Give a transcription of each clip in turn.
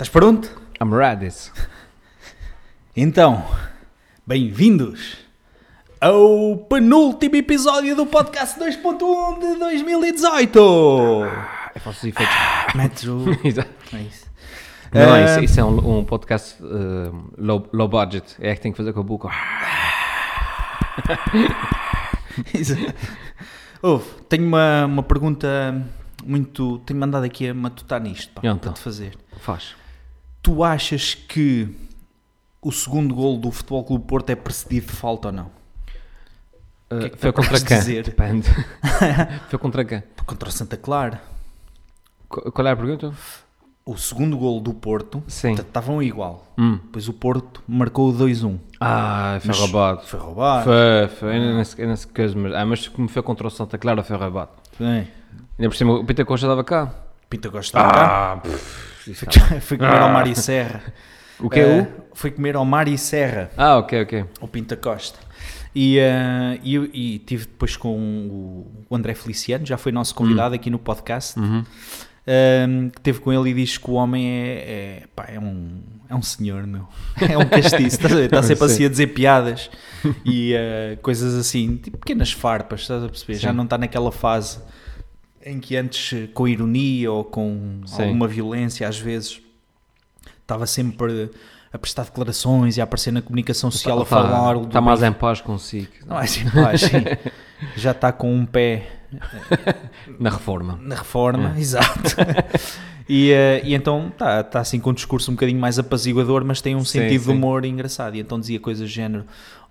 Estás pronto? I'm ready. Então, bem-vindos ao penúltimo episódio do podcast 2.1 de 2018. É falsos efeitos. Metes o... Exato. É isso. Não, Eh, isso, isso é um, um podcast eh, low, low budget. É que tem que fazer com a boca. Isso. Ouve, tenho uma, uma pergunta muito... Tenho mandado aqui a matutar nisto, pá, então? para te fazer. Faz. Tu achas que o segundo gol do Futebol Clube Porto é precedido de falta ou não? Eh, que é que foi tu contra quem? Depende. foi contra quem? Contra o Santa Clara. Qu- Qual é a pergunta? O segundo gol do Porto Sim. estavam igual. Hum. Depois o Porto marcou o 2-1. Ah, foi Mas roubado. Foi roubado. Foi, foi. Ainda nesse, nesse caso, mas, ah, mas como foi contra o Santa Clara, foi roubado. Bem, Ainda por cima, o Peter Costa estava cá. Pinta Costa ah, Ah, pff, isso Fui, comer ao Ah. Mar e Serra. O que é Eh, o? Fui comer ao Mar e Serra, Ah, ok, ok. o Pinta Costa. E, eh, e, e tive depois com o, André Feliciano, já foi nosso convidado aqui no podcast, Uhum. ehm, que teve com ele e diz que o homem é, é, pá, é um, é um senhor, meu. É um castiço, estás a ver? Está sempre Sim. assim a dizer piadas e eh, coisas assim, tipo pequenas farpas, estás a perceber? Já Sim. não está naquela fase em que antes, eh, com ironia ou com Sim. alguma violência, às vezes, estava sempre a prestar declarações e a aparecer na comunicação social a falar. Está Tá, mais em paz consigo. Não é assim, pá, assim, já está com um pé Na reforma. na reforma, É. exato. E, eh, e então está tá assim com um discurso um bocadinho mais apaziguador, mas tem um Sim, sentido de sim. humor engraçado. E então dizia coisas do género: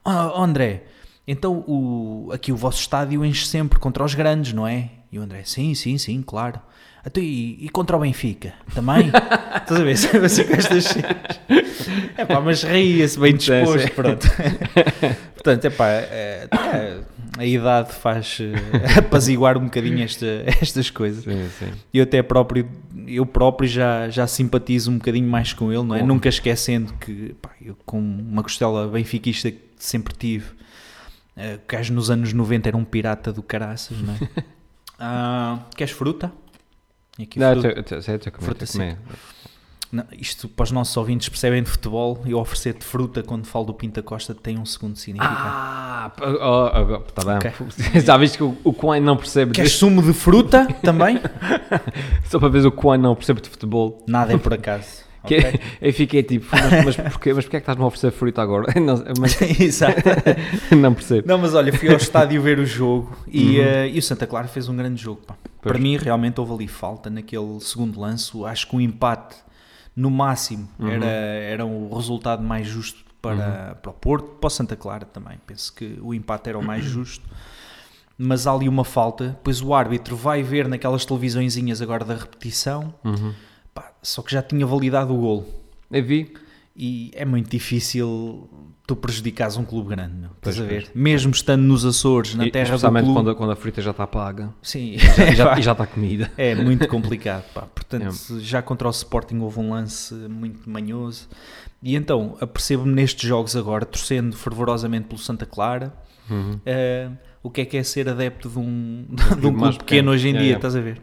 "Oh, André, então o, aqui o vosso estádio enche sempre contra os grandes, não é? E o André: Sim, sim, sim, claro. Então, e, e contra o Benfica? Também? Estás a ver? Sempre assim com estas cenas. É pá, mas ria-se bem disposto, sim. pronto. Portanto, é pá, é, é, a idade faz eh, apaziguar um bocadinho esta, estas coisas. Sim, sim. Eu até próprio, eu próprio já, já simpatizo um bocadinho mais com ele, não é? Bom. Nunca esquecendo que, pá, eu com uma costela benfiquista que sempre tive, eh, o gajo nos anos 90 era um pirata do caraças, não é? Ah, queres fruta? E aqui Não, fruta. eu sei, Fruta comer. Não, isto para os nossos ouvintes percebem de futebol, eu oferecer-te fruta quando falo do Pinta Costa tem um segundo significado. Ah, p- oh, agora, tá bem. Ok. Já viste que o, o Kwan não percebe Queres disso? sumo de fruta também? Só para ver o Kwan não percebe de futebol. Nada é por acaso. Que ok? Eu fiquei tipo, mas, mas porquê, mas porquê é que estás-me a oferecer fruta agora? Não, mas, Exato. não percebo. Não, mas olha, fui ao estádio ver o jogo e, Uhum. eh, e o Santa Clara fez um grande jogo. Pois. Para mim, realmente houve ali falta naquele segundo lance. Acho que o empate, no máximo, Uhum. era, era o resultado mais justo para, para o Porto, para o Santa Clara também. Penso que o empate era o mais justo. Mas há ali uma falta. Depois o árbitro vai ver naquelas televisõezinhas agora da repetição. Uhum. Só que já tinha validado o golo. Eu vi. E é muito difícil tu prejudicares um clube grande, meu. Estás Pois, a ver? Mesmo estando nos Açores, na E- terra do clube. quando, a- quando a fruta já está paga. Sim, E já, e já está comida. é muito complicado. Pá. Portanto, já contra o Sporting houve um lance muito manhoso. E então, apercebo-me nestes jogos agora, torcendo fervorosamente pelo Santa Clara, Uhum. eh, o que é que é ser adepto de um, de um clube pequeno pequeno. hoje em Yeah, dia, yeah. estás a ver?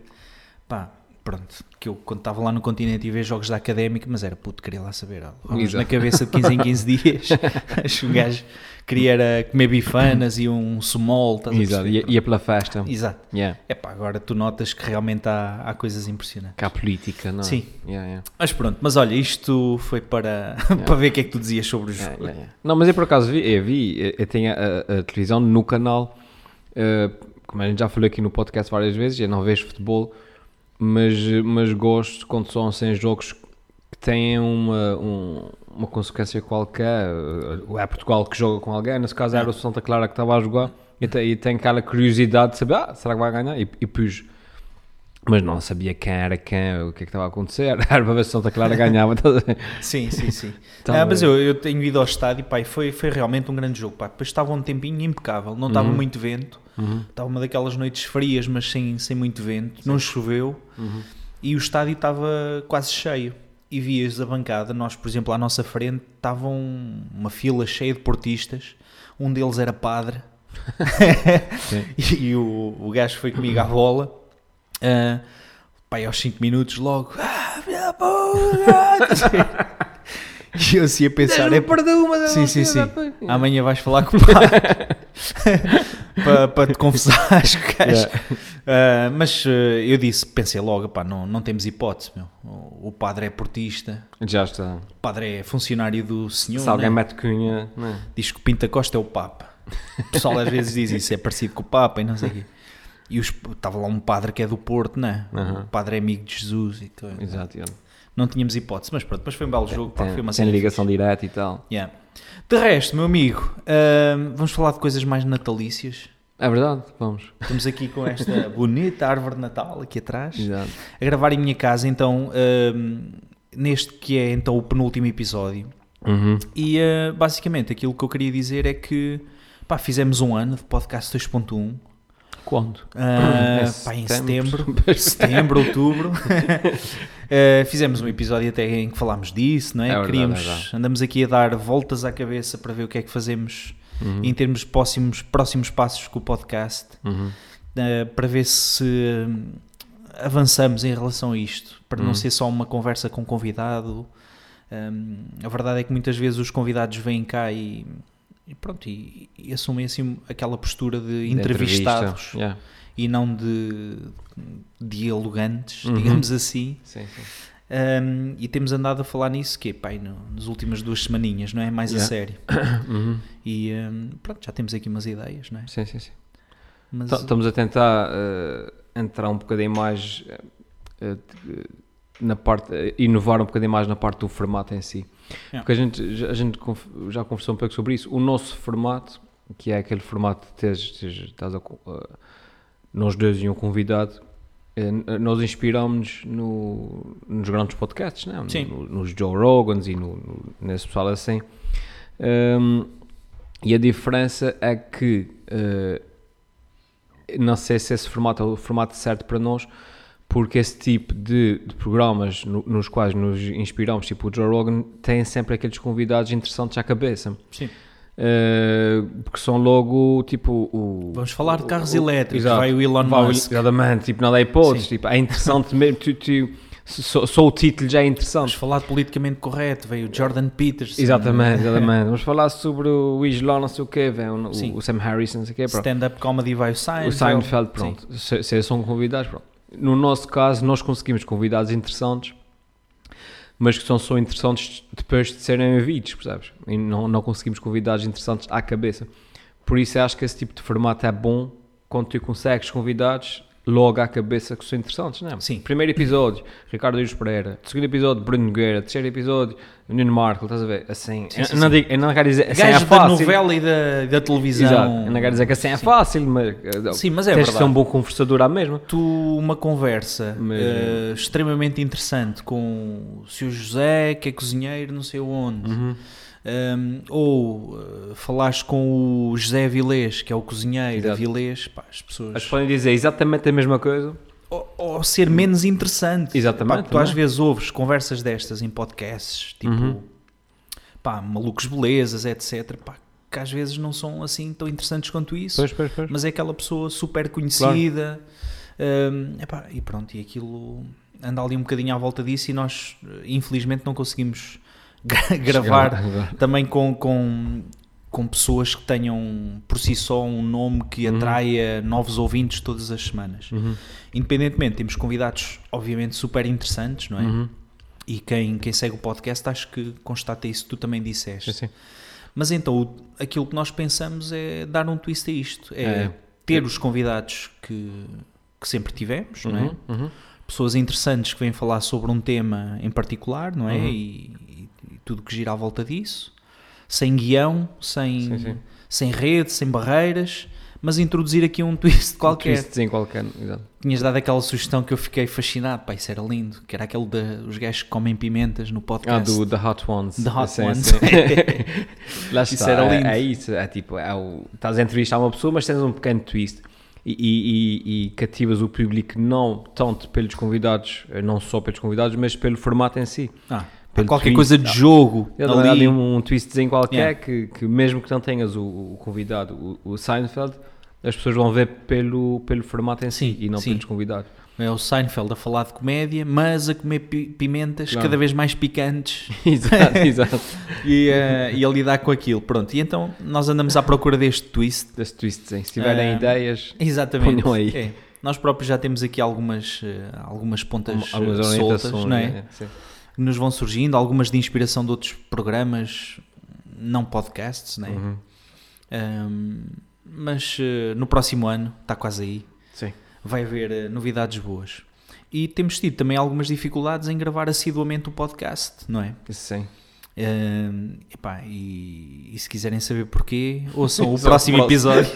Pá, pronto, que eu quando estava lá no continente e ver jogos da Académica, mas era puto, queria lá saber, Exato. na cabeça de 15 em 15 dias, acho que o gajo queria era comer bifanas e um sumol, estás a Exato. Ia, ia pela festa. Exato. Yeah. É pá, agora tu notas que realmente há, há coisas impressionantes. Cá a política, não é? Sim. Yeah, yeah. Mas pronto, mas olha, isto foi para, para ver o que é que tu dizias sobre o jogo. Yeah, yeah, yeah. Não, mas eu por acaso vi, eu, vi, eu- tenho a, a televisão no canal, eh, como a gente já falou aqui no podcast várias vezes, eu não vejo futebol, mas, mas gosto quando são sem jogos que têm uma, um- uma consequência qualquer. É Portugal que joga com alguém, nesse caso era o Santa Clara que estava a jogar, e, te- e tenho aquela curiosidade de saber, ah, será que vai ganhar? E, e pus. Mas não sabia quem era quem, o que é que estava a acontecer. Era para ver se Santa Clara ganhava. ver? Sim, sim, sim. Tá ah, mas eu, eu tenho ido ao estádio pá, e foi, foi realmente um grande jogo. Pá. Depois estava um tempinho impecável, não estava Uhum. muito vento, Uhum. estava uma daquelas noites frias, mas sem, sem muito vento, não choveu Uhum. e o estádio estava quase cheio. E vias a bancada, nós, por exemplo, à nossa frente, estava um- uma fila cheia de portistas, um deles era padre, Sim. e, o, o gajo foi comigo à bola. Ah, Pai, aos 5 minutos logo, ah, filha da puta! E eu assim a pensar, é perdão, mas Sim, sim, sim. Amanhã vais falar com o padre para, para te confessares que gajo. Ah, mas ah, eu disse, pensei logo, pá, não, não temos hipótese, meu. O, o padre é portista, Já está. o padre é funcionário do senhor, Se alguém né? mete cunha, não é? diz que o Pinta Costa é o Papa. O pessoal às vezes diz isso, é parecido com o Papa e não sei o quê. E os- estava lá um padre que é do Porto, né? Aham. O padre é amigo de Jesus e tudo. Exato, yeah. Não tínhamos hipótese, mas pronto, mas foi um belo jogo, pá, tem, foi uma tem cena ligação direta e tal. Yeah. De resto, meu amigo, ah, vamos falar de coisas mais natalícias. É verdade, vamos. Estamos aqui com esta bonita árvore de Natal aqui atrás, Exato. a gravar em minha casa, então, ahm, neste que é então o penúltimo episódio. Uhum. E ah, basicamente aquilo que eu queria dizer é que pá, fizemos um ano de podcast 2.1, Quando? Em pá, em setembro. setembro, outubro. Ah, fizemos um episódio até em que falámos disso, não é? É verdade, Queríamos, é verdade. andamos aqui a dar voltas à cabeça para ver o que é que fazemos Uhum. em termos de próximos, próximos passos com o podcast. Uhum. Uh, para ver se hum, avançamos em relação a isto, para não Hum. ser só uma conversa com um convidado. Um, a verdade é que muitas vezes os convidados vêm cá e, e pronto, e, e assumem assim aquela postura de De entrevistados entrevista, yeah. e não de dialogantes, Uhum. digamos assim. Sim, sim. Um, e temos andado a falar nisso que pai, no, nas últimas duas semaninhas, não é? Mais a Yeah. sério. Uhum. E um, pronto, já temos aqui umas ideias, não é? Sim, sim, sim. Mas, Tá- Estamos a tentar eh, entrar um bocadinho mais eh, na parte, eh, inovar um bocadinho mais na parte do formato em si. Yeah. Porque a gente, já- a gente já conversou um pouco sobre isso. O nosso formato, que é aquele formato de teres, teres- estás a eh, nós dois e um convidado, n- nós inspiramos no, nos grandes podcasts, né? No- Sim. no- nos Joe Rogans e no, no- nesse pessoal assim. Um, e a diferença é que eh, não sei se esse formato é o formato certo para nós, porque esse tipo de, de programas no- nos quais nos inspiramos, tipo o Joe Rogan, têm sempre aqueles convidados interessantes à cabeça. Sim. Eh, porque são logo tipo o. Vamos falar de carros o- elétricos, exato. vai o Elon Vai Musk. Exatamente, tipo, nada é hipótese. Tipo, é interessante mesmo. Tu, tu- só, só o título já é Vamos interessante. falar de politicamente correto, veio o Jordan Peterson. Exatamente, exatamente. Vamos falar sobre o Islão, não sei o quê, vem o, o Sam Harrison, não sei o quê. Stand-up comedy vai o Seinfeld. O Seinfeld, pronto. Se, se são convidados, pronto. No nosso caso, nós conseguimos convidados interessantes, mas que são só interessantes depois de serem ouvidos, percebes? E não, não conseguimos convidados interessantes à cabeça. Por isso, acho que esse tipo de formato é bom quando tu consegues convidados logo à cabeça que são interessantes, não é? Sim. Primeiro episódio, Ricardo Iris Pereira. Segundo episódio, Bruno Nogueira. Terceiro episódio, Nuno Marco. Estás a ver? Assim, Sim, eu, sim, não sim. digo, eu não quero dizer assim é Gajos da fácil. novela e da, da televisão. Exato. Eu não quero dizer que assim é Sim. fácil, mas, eh, Sim, mas é tens verdade. ser um bom conversador à mesma. Tu, uma conversa Mas- eh, extremamente interessante com o Sr. José, que é cozinheiro, não sei onde. Uhum. Um, ou eh, falaste com o José Vilés, que é o cozinheiro, Exato. Vilés, pá, as pessoas. Mas podem dizer exatamente a mesma coisa. ou, ou ser menos interessante. Exatamente, Pá, tu às também. vezes ouves conversas destas em podcasts, tipo, Uhum. pá, malucos belezas, etc. Pá, que às vezes não são assim tão interessantes quanto isso, Pois, pois, pois. mas é aquela pessoa super conhecida. hum, epá, e pronto, e aquilo anda ali um bocadinho à volta disso e nós, eh, infelizmente, não conseguimos gravar também com, com, com pessoas que tenham por si só um nome que Uhum. atraia novos ouvintes todas as semanas. Uhum. Independentemente, temos convidados, obviamente, super interessantes, não é? Uhum. E quem, quem segue o podcast acho que constata isso, tu também disseste. Sim. Mas então, aquilo que nós pensamos é dar um twist a isto. É, É. ter os convidados que, que sempre tivemos, não é? Uhum. Uhum. Pessoas interessantes que vêm falar sobre um tema em particular, não é? Uhum. E tudo que gira à volta disso. Sem guião, sem, Sim, sim. sem rede, sem barreiras, mas introduzir aqui um twist qualquer. Um twistzinho qualquer. Exato. Tinhas dado aquela sugestão que eu fiquei fascinado, pá, isso era lindo, que era aquele dos gajos que comem pimentas no Ah, podcast. do The Hot Ones. The Hot Sim, Ones. Lá Isso está, era é- lindo. É, isso, é tipo, é o, estás a entrevistar uma pessoa, mas tens um pequeno twist e, e, e- cativas o público não tanto pelos convidados, eh, não só pelos convidados, mas pelo formato em si. Ah, qualquer twist. coisa de jogo Ele ali. ali um, um twistzinho qualquer Yeah. que, que mesmo que não tenhas o, o convidado, o, o Seinfeld, as pessoas vão ver pelo, pelo formato em si Sim, e não sim. pelos convidados. É o Seinfeld a falar de comédia, mas a comer pi- pimentas Claro. cada vez mais picantes exato, exato. e, eh, e a lidar com aquilo. Pronto, e então nós andamos à procura deste twist. Desse twist, sim. Se tiverem Ah, ideias, Exatamente. Ponham aí. É. Nós próprios já temos aqui algumas, eh, algumas pontas algumas soltas, não é? né? Que nos vão surgindo, algumas de inspiração de outros programas, não podcasts, né? Uhum. Ahm, mas eh, no próximo ano, está quase aí, Sim. vai haver eh, novidades boas. E temos tido também algumas dificuldades em gravar assiduamente o podcast, não é? Sim. Ahm, epá, e, e se quiserem saber porquê, ouçam o próximo episódio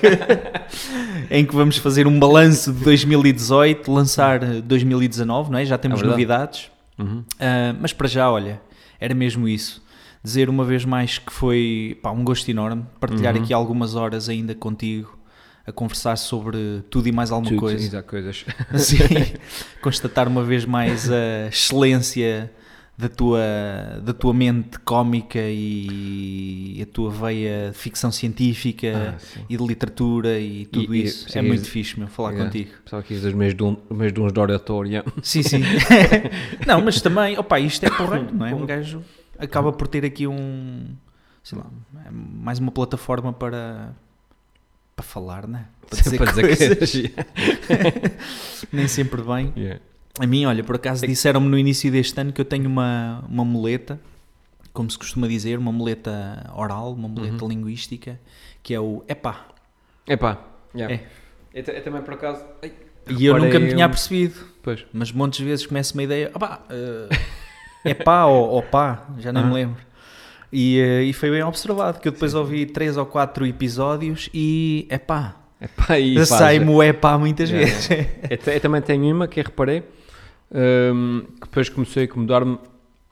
em que vamos fazer um balanço de 2018, lançar eh, 2019, não é? Já temos É novidades. Uhum. Ah, mas para já, olha, era mesmo isso. Dizer uma vez mais que foi pá, um gosto enorme partilhar Uhum. aqui algumas horas ainda contigo a conversar sobre tudo e mais alguma Tudo, coisa. exato, coisas. Sim, constatar uma vez mais a excelência da tua, da tua mente cómica e a tua veia de ficção científica Ah, e de literatura e tudo E- e- isso. sim, é muito e- fixe, meu, falar Yeah. contigo. Pessoal aqui dos meus, duns de oratória. Sim, sim. não, mas também, opa, isto é porreiro, não é? Um gajo acaba por ter aqui um, sei lá, é mais uma plataforma para, para falar, né? Para dizer, Para dizer coisas. coisas. Nem sempre bem. Yeah. A mim, olha, por acaso disseram-me no início deste ano que eu tenho uma, uma muleta, como se costuma dizer, uma muleta oral, uma muleta linguística, que é o epá. Epá, yeah. É. Eu, ta- eu também por acaso. ai, E eu nunca me tinha apercebido. Pois. Mas montes de vezes começa uma ideia, opá, eh, é pá ou, pá, já nem me Aham. lembro. E, eh, e foi bem observado, que eu depois ouvi três ou quatro episódios e é pá, Epá, e sai-me o é pá muitas Yeah, vezes. Eu, eu também tenho uma que reparei, hum, que depois começou a incomodar-me.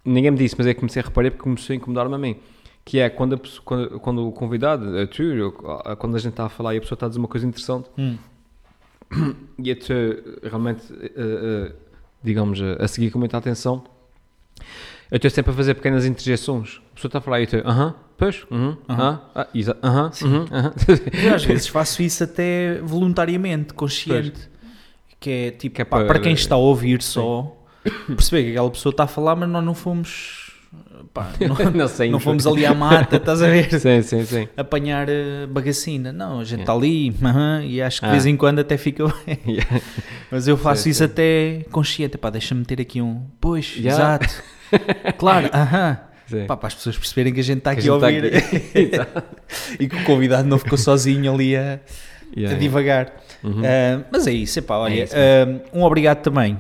Ninguém me disse, mas é que comecei a reparar porque começou a incomodar-me a mim. Que é quando, a pessoa- quando, quando o convidado, a tu, eu- a- quando a gente está a falar e a pessoa está a dizer uma coisa interessante Hum, e a tu realmente, eh, eh, digamos, a, a seguir com muita atenção, eu estou sempre a fazer pequenas interjeições. A pessoa está a falar e eu estou, aham, pois, uhum, Aham. ah, ah, aham, uhum, aham. Eu às vezes faço isso até voluntariamente, consciente. Que é tipo, Que é pá, para- para quem está a ouvir só, perceber que aquela pessoa está a falar, mas nós não fomos. pá, não, não sei. não fomos ali à mata, estás a ver? Sim, sim, sim. Apanhar eh, bagacina. Não, a gente está ali aham, e acho que de Ah. vez em quando até fica bem. Yeah. Mas eu faço Sim, isso sim. até consciente. Pá, deixa-me ter aqui um. Pois, Yeah. exato. claro, aham. Pá, para as pessoas perceberem que a gente está aqui a gente ouvir está aqui. E que o convidado não ficou sozinho ali a, a Yeah, divagar. Uhum. Ah, mas é isso, epá, olha, É isso ah, um obrigado também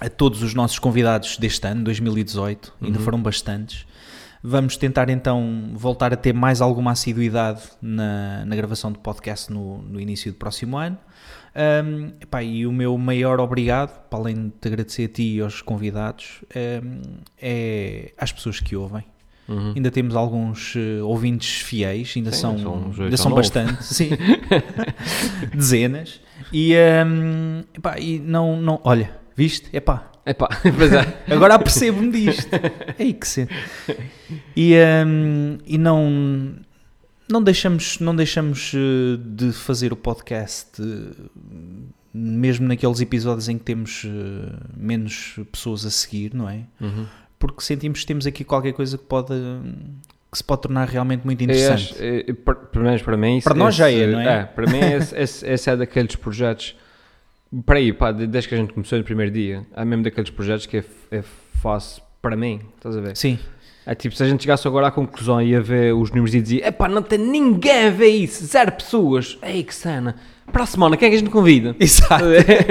a todos os nossos convidados deste ano, 2018, ainda Uhum. foram bastantes. Vamos tentar então voltar a ter mais alguma assiduidade na, na gravação do podcast no, no início do próximo ano. Ahm, epá, e o meu maior obrigado, para além de te agradecer a ti e aos convidados, ahm, é às pessoas que ouvem. Uhum. Ainda temos alguns eh, ouvintes fiéis, ainda Sim, são, são ainda são bastante, sim. Dezenas. E, hum, epá, e não, não, olha, viste? É. agora apercebo-me disto. Ei, que cena. E, hum, e não, não deixamos, não deixamos eh, de fazer o podcast, eh, mesmo naqueles episódios em que temos menos pessoas a seguir, não é? Uhum. Porque sentimos que temos aqui qualquer coisa que pode que se pode tornar realmente muito interessante. acho, eh, para- pelo menos para mim, Para nós já é, não é? para mim, esse, esse, esse é daqueles projetos. Para aí, pá, de- desde que a gente começou no primeiro dia, é mesmo daqueles projetos que é, é fácil para mim, estás a ver? Sim, É tipo, se a gente chegasse agora à conclusão e ia ver os números e dizia: epá, não tem ninguém a ver isso, zero pessoas, ei que cena, para a semana, quem é que a gente convida? exato.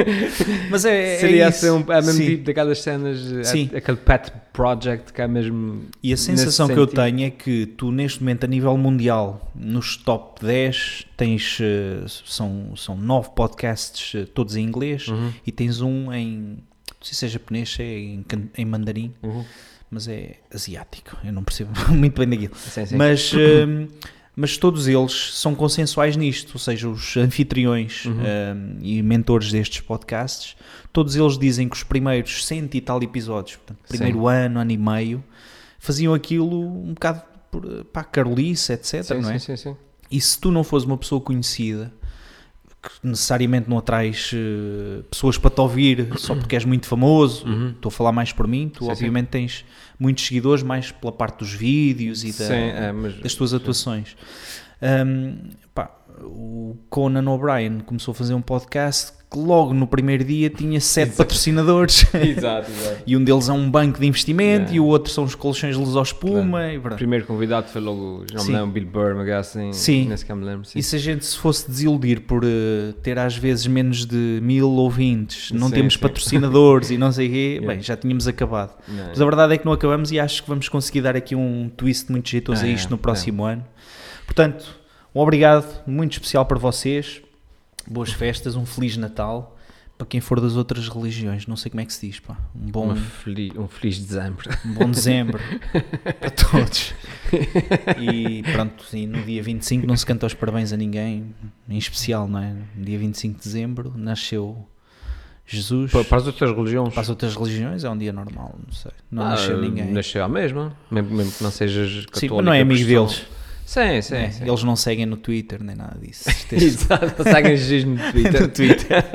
Mas é, é Seria isso. assim, um, é mesmo Sim. tipo daquelas cenas, é- Sim. aquele pet project que é mesmo. E a sensação que eu sentido. tenho é que tu, neste momento, a nível mundial, nos top 10, tens, eh, são, são nove podcasts, eh, todos em inglês, Uhum, e tens um em, não sei se é japonês, se é em, em mandarim, uhum. mas é asiático, eu não percebo muito bem daquilo. Sim, sim. Mas, hum, mas todos eles são consensuais nisto, ou seja, os anfitriões Uhum. hum, e mentores destes podcasts, todos eles dizem que os primeiros cento e tal episódios, portanto, primeiro ano, ano e meio, faziam aquilo um bocado para a Carolice, etc. sim, não é? sim, sim, sim. E se tu não fores uma pessoa conhecida, porque necessariamente não atrais uh, pessoas para te ouvir só porque és muito famoso. Uhum. Estou a falar mais por mim. Tu, Sim, obviamente, tens muitos seguidores, mais pela parte dos vídeos e da, Sim, é, mas, das tuas atuações. Um, pá, o Conan O'Brien começou a fazer um podcast que logo no primeiro dia tinha sete patrocinadores. Exato, exato. e um deles é um banco de investimento e o outro são os colchões de luz ao espuma. O primeiro convidado foi logo, já me lembro, Bill Burr, uma assim, Sim. nem sequer me lembro. Sim. E se a gente se fosse desiludir por eh, ter às vezes menos de mil ouvintes, não Sim, temos sim. patrocinadores e não sei o quê, Yeah. bem, já tínhamos acabado. Não, Mas a verdade é que não acabamos e acho que vamos conseguir dar aqui um twist muito jeitoso a É, isto no é. próximo ano. Portanto, um obrigado muito especial para vocês. Boas festas, um Feliz Natal. Para quem for das outras religiões, não sei como é que se diz, pá. Um bom, feliz, um feliz dezembro. um bom dezembro para todos. E pronto, e no dia 25 não se canta os parabéns a ninguém, em especial, não é? No dia 25 de dezembro nasceu Jesus. Pa- Para as outras religiões. Para as outras religiões é um dia normal, não sei. Não Ah, nasceu ninguém. Nasceu à mesma, mesmo, mesmo que não sejas católico. Sim, mas não é amigo deles. Sim, sim, É, sim. Eles não seguem no Twitter nem nada disso. Exato, seguem Jesus no Twitter. no Twitter.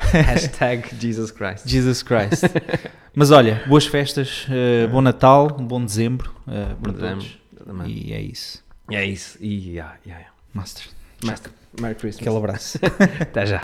Hashtag Jesus Christ. Jesus Christ. Mas olha, boas festas, eh, bom Natal, um bom dezembro eh, para Dezembro, todos. E é isso. É isso. E yeah, yeah, yeah. Master. Master, Merry Christmas. Aquele abraço. Até já.